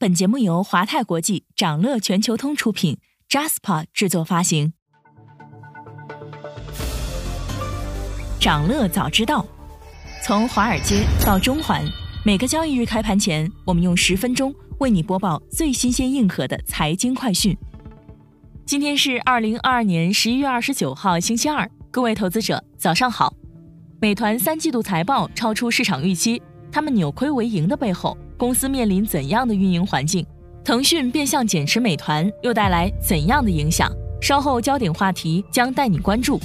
本节目由华泰国际、掌乐全球通出品，Jaspa 制作发行。掌乐早知道，从华尔街到中环，每个交易日开盘前，我们用十分钟为你播报最新鲜、硬核的财经快讯。今天是二零二二年十一月二十九号，星期二，各位投资者早上好。美团三季度财报超出市场预期，他们扭亏为盈的背后。公司面临怎样的运营环境？腾讯变相减持美团又带来怎样的影响？稍后焦点话题将带你关注。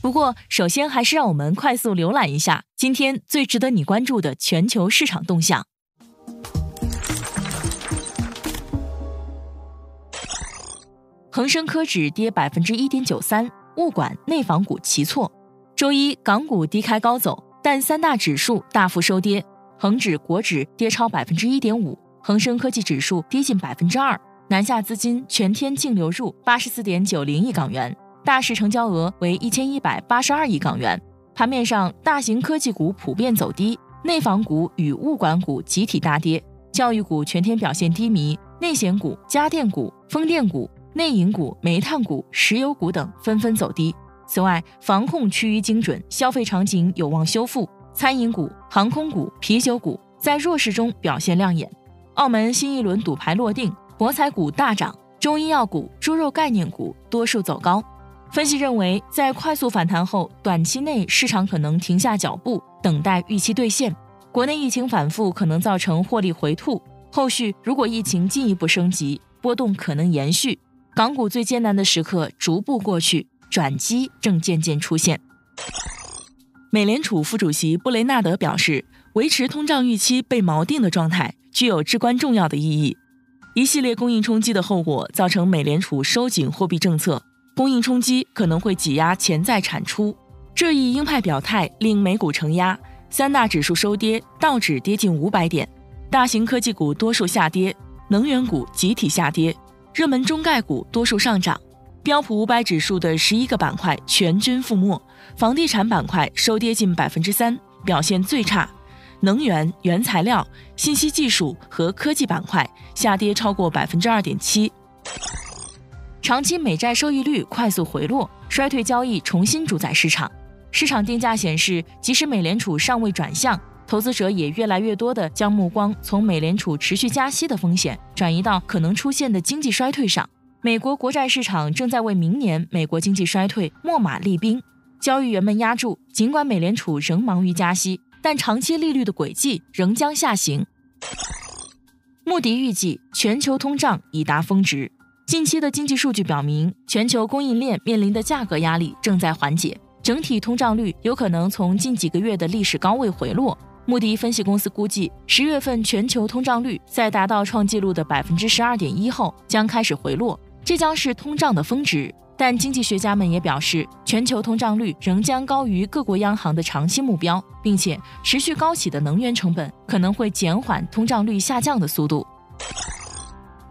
不过，首先还是让我们快速浏览一下今天最值得你关注的全球市场动向。恒生科指跌百分之一点九三，物管内房股齐挫。周一港股低开高走，但三大指数大幅收跌。恒指、国指跌超百分之一点五，恒生科技指数跌近百分之二。南下资金全天净流入八十四点九零亿港元，大市成交额为一千一百八十二亿港元。盘面上，大型科技股普遍走低，内房股与物管股集体大跌，教育股全天表现低迷，内险股、家电股、风电股、内银股、煤炭股、石油股等纷纷走低。此外，防控趋于精准，消费场景有望修复。餐饮股、航空股、啤酒股在弱势中表现亮眼。澳门新一轮赌牌落定，博彩股大涨，中医药股、猪肉概念股多数走高。分析认为，在快速反弹后，短期内市场可能停下脚步，等待预期兑现。国内疫情反复可能造成获利回吐，后续如果疫情进一步升级，波动可能延续。港股最艰难的时刻逐步过去，转机正渐渐出现。美联储副主席布雷纳德表示，维持通胀预期被锚定的状态具有至关重要的意义。一系列供应冲击的后果造成美联储收紧货币政策，供应冲击可能会挤压潜在产出。这一鹰派表态令美股承压，三大指数收跌，道指跌近五百点，大型科技股多数下跌，能源股集体下跌，热门中概股多数上涨。标普五百指数的十一个板块全军覆没，房地产板块收跌近百分之三，表现最差；能源、原材料、信息技术和科技板块下跌超过百分之二点七。长期美债收益率快速回落，衰退交易重新主宰市场。市场定价显示，即使美联储尚未转向，投资者也越来越多地将目光从美联储持续加息的风险转移到可能出现的经济衰退上。美国国债市场正在为明年美国经济衰退秣马厉兵，交易员们压住。尽管美联储仍忙于加息，但长期利率的轨迹仍将下行。穆迪预计全球通胀已达峰值。近期的经济数据表明，全球供应链面临的价格压力正在缓解，整体通胀率有可能从近几个月的历史高位回落。穆迪分析公司估计，十月份全球通胀率在达到创纪录的百分之十二点一后，将开始回落。这将是通胀的峰值，但经济学家们也表示，全球通胀率仍将高于各国央行的长期目标，并且持续高企的能源成本可能会减缓通胀率下降的速度。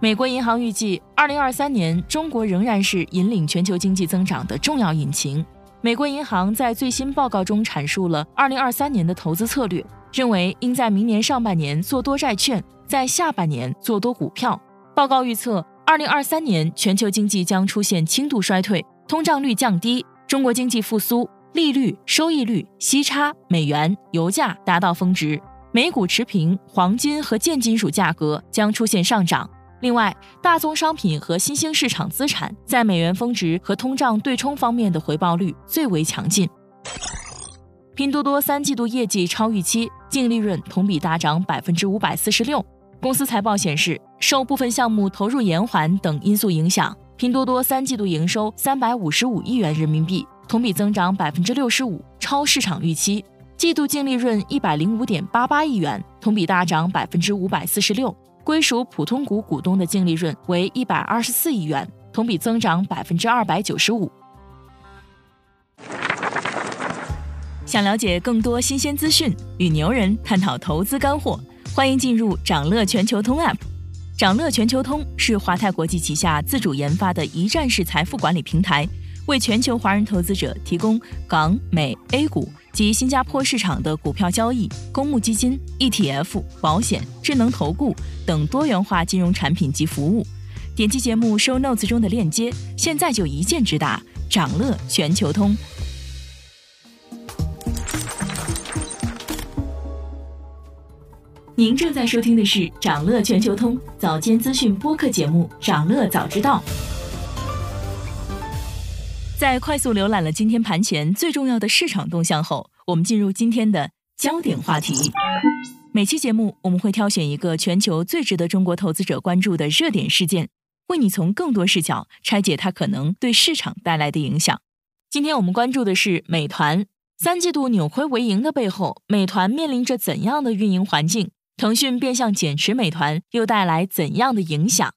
美国银行预计，二零二三年中国仍然是引领全球经济增长的重要引擎。美国银行在最新报告中阐述了二零二三年的投资策略，认为应在明年上半年做多债券，在下半年做多股票。报告预测。二零二三年，全球经济将出现轻度衰退，通胀率降低，中国经济复苏，利率、收益率、息差、美元、油价达到峰值，美股持平，黄金和贱金属价格将出现上涨。另外，大宗商品和新兴市场资产在美元峰值和通胀对冲方面的回报率最为强劲。拼多多三季度业绩超预期，净利润同比大涨百分之五百四十六。公司财报显示，受部分项目投入延缓等因素影响，拼多多三季度营收三百五十五亿元人民币，同比增长百分之六十五，超市场预期。季度净利润一百零五点八八亿元，同比大涨百分之五百四十六。归属普通股股东的净利润为一百二十四亿元，同比增长百分之二百九十五。想了解更多新鲜资讯，与牛人探讨投资干货。欢迎进入掌乐全球通 App。掌乐全球通是华泰国际旗下自主研发的一站式财富管理平台，为全球华人投资者提供港、美、A 股及新加坡市场的股票交易、公募基金、ETF、保险、智能投顾等多元化金融产品及服务。点击节目 show notes 中的链接，现在就一键直达掌乐全球通。您正在收听的是掌乐全球通早间资讯播客节目《掌乐早知道》。在快速浏览了今天盘前最重要的市场动向后，我们进入今天的焦点话题。每期节目我们会挑选一个全球最值得中国投资者关注的热点事件。为你从更多视角拆解它可能对市场带来的影响。今天我们关注的是美团三季度扭亏为盈的背后，美团面临着怎样的运营环境？腾讯变相减持美团又带来怎样的影响？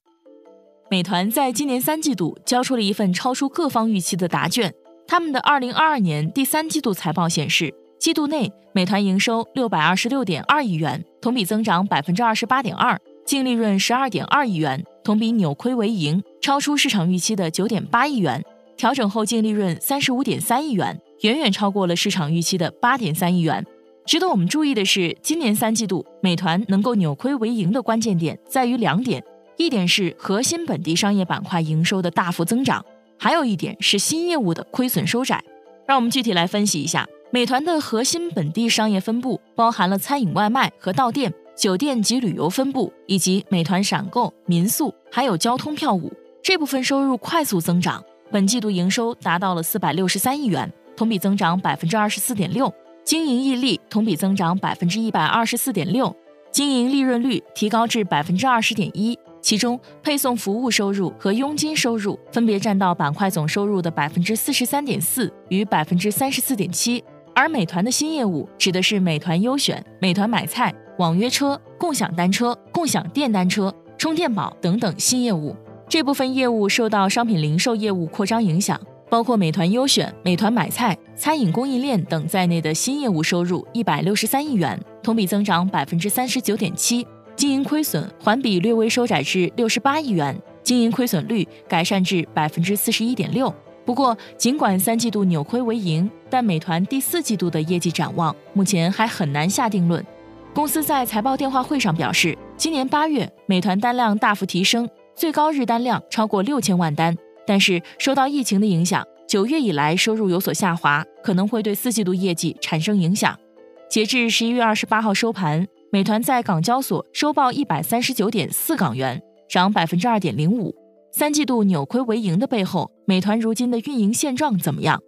美团在今年三季度交出了一份超出各方预期的答卷。他们的二零二二年第三季度财报显示，季度内美团营收六百二十六点二亿元，同比增长百分之二十八点二，净利润十二点二亿元。同比扭亏为盈，超出市场预期的九点八亿元，调整后净利润三十五点三亿元，远远超过了市场预期的八点三亿元。值得我们注意的是，今年三季度美团能够扭亏为盈的关键点在于两点：一点是核心本地商业板块营收的大幅增长，还有一点是新业务的亏损收窄。让我们具体来分析一下，美团的核心本地商业分布包含了餐饮外卖和到店。酒店及旅游分布，以及美团闪购、民宿，还有交通票务这部分收入快速增长，本季度营收达到了四百六十三亿元，同比增长百分之二十四点六，经营溢利同比增长百分之一百二十四点六，经营利润率提高至百分之二十点一，其中配送服务收入和佣金收入分别占到板块总收入的百分之四十三点四与百分之三十四点七，而美团的新业务指的是美团优选、美团买菜。网约车、共享单车、共享电单车、充电宝等等新业务，这部分业务受到商品零售业务扩张影响，包括美团优选、美团买菜、餐饮供应链等在内的新业务收入一百六十三亿元，同比增长百分之三十九点七，经营亏损环比略微收窄至六十八亿元，经营亏损率改善至百分之四十一点六。不过，尽管三季度扭亏为盈，但美团第四季度的业绩展望目前还很难下定论。公司在财报电话会上表示，今年八月美团单量大幅提升，最高日单量超过六千万单。但是受到疫情的影响，九月以来收入有所下滑，可能会对四季度业绩产生影响。截至十一月二十八号收盘，美团在港交所收报一百三十九点四港元，涨百分之二点零五。三季度扭亏为盈的背后，美团如今的运营现状怎么样？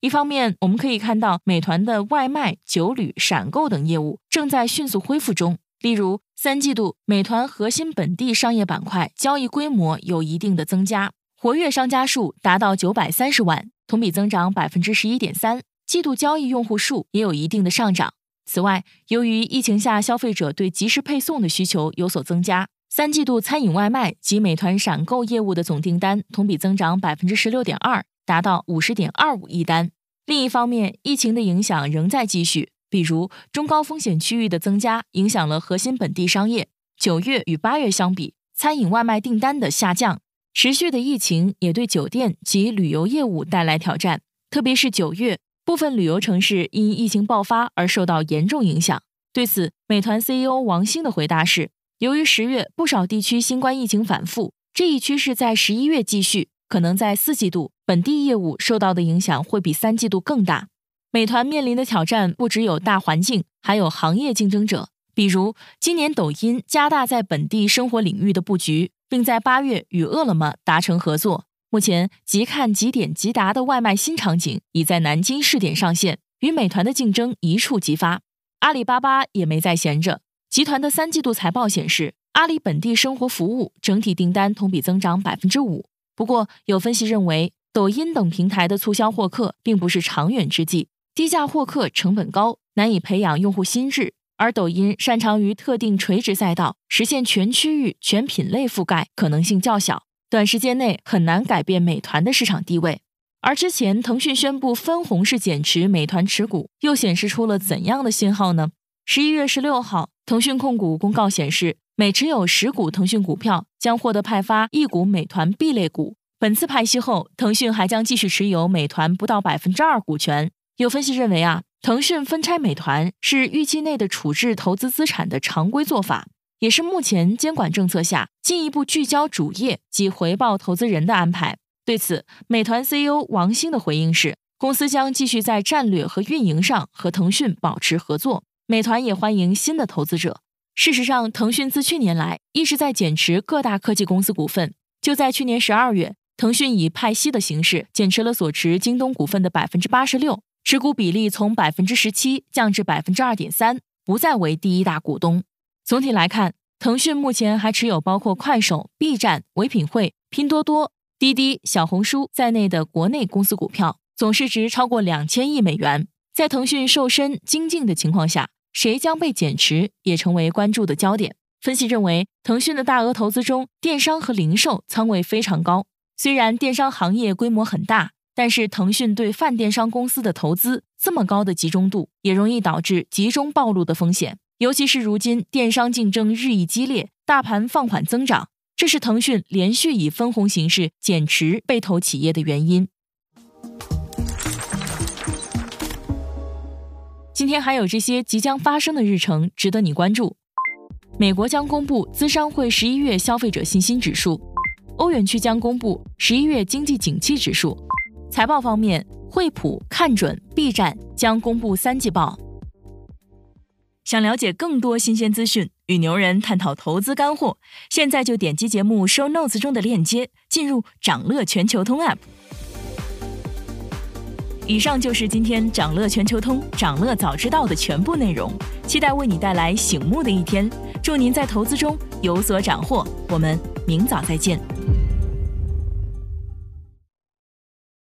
一方面，我们可以看到美团的外卖、酒旅、闪购等业务正在迅速恢复中。例如，三季度美团核心本地商业板块交易规模有一定的增加，活跃商家数达到九百三十万，同比增长百分之十一点三，季度交易用户数也有一定的上涨。此外，由于疫情下消费者对即时配送的需求有所增加，三季度餐饮外卖及美团闪购业务的总订单同比增长百分之十六点二。达到五十点二五亿单。另一方面，疫情的影响仍在继续，比如中高风险区域的增加影响了核心本地商业。九月与八月相比，餐饮外卖订单的下降，持续的疫情也对酒店及旅游业务带来挑战。特别是九月，部分旅游城市因疫情爆发而受到严重影响。对此，美团 CEO 王兴的回答是：由于十月不少地区新冠疫情反复，这一趋势在十一月继续。可能在四季度本地业务受到的影响会比三季度更大。美团面临的挑战不只有大环境，还有行业竞争者。比如，今年抖音加大在本地生活领域的布局，并在八月与饿了么达成合作。目前，即看即点即达的外卖新场景已在南京试点上线，与美团的竞争一触即发。阿里巴巴也没在闲着，集团的三季度财报显示，阿里本地生活服务整体订单同比增长百分之五。不过，有分析认为，抖音等平台的促销获客并不是长远之计，低价获客成本高，难以培养用户心智。而抖音擅长于特定垂直赛道，实现全区域、全品类覆盖可能性较小，短时间内很难改变美团的市场地位。而之前腾讯宣布分红式减持美团持股，又显示出了怎样的信号呢？十一月十六号，腾讯控股公告显示。每持有十股腾讯股票，将获得派发一股美团 B 类股。本次派息后，腾讯还将继续持有美团不到百分之二股权。有分析认为啊，腾讯分拆美团是预期内的处置投资资产的常规做法，也是目前监管政策下进一步聚焦主业及回报投资人的安排。对此，美团 CEO 王兴的回应是，公司将继续在战略和运营上和腾讯保持合作。美团也欢迎新的投资者。事实上，腾讯自去年来一直在减持各大科技公司股份。就在去年十二月，腾讯以派息的形式减持了所持京东股份的百分之八十六，持股比例从百分之十七降至百分之二点三，不再为第一大股东。总体来看，腾讯目前还持有包括快手、B 站、唯品会、拼多多。滴滴、小红书在内的国内公司股票总市值超过两千亿美元。在腾讯瘦身精进的情况下，谁将被减持也成为关注的焦点。分析认为，腾讯的大额投资中，电商和零售仓位非常高。虽然电商行业规模很大，但是腾讯对泛电商公司的投资这么高的集中度，也容易导致集中暴露的风险。尤其是如今电商竞争日益激烈，大盘放缓增长。这是腾讯连续以分红形式减持被投企业的原因。今天还有这些即将发生的日程值得你关注：美国将公布资商会十一月消费者信心指数；欧元区将公布十一月经济景气指数。财报方面，惠普、看准、B 站将公布三季报。想了解更多新鲜资讯，与牛人探讨投资干货，现在就点击节目 show notes 中的链接，进入掌乐全球通 app。以上就是今天掌乐全球通掌乐早知道的全部内容，期待为你带来醒目的一天，祝您在投资中有所斩获，我们明早再见。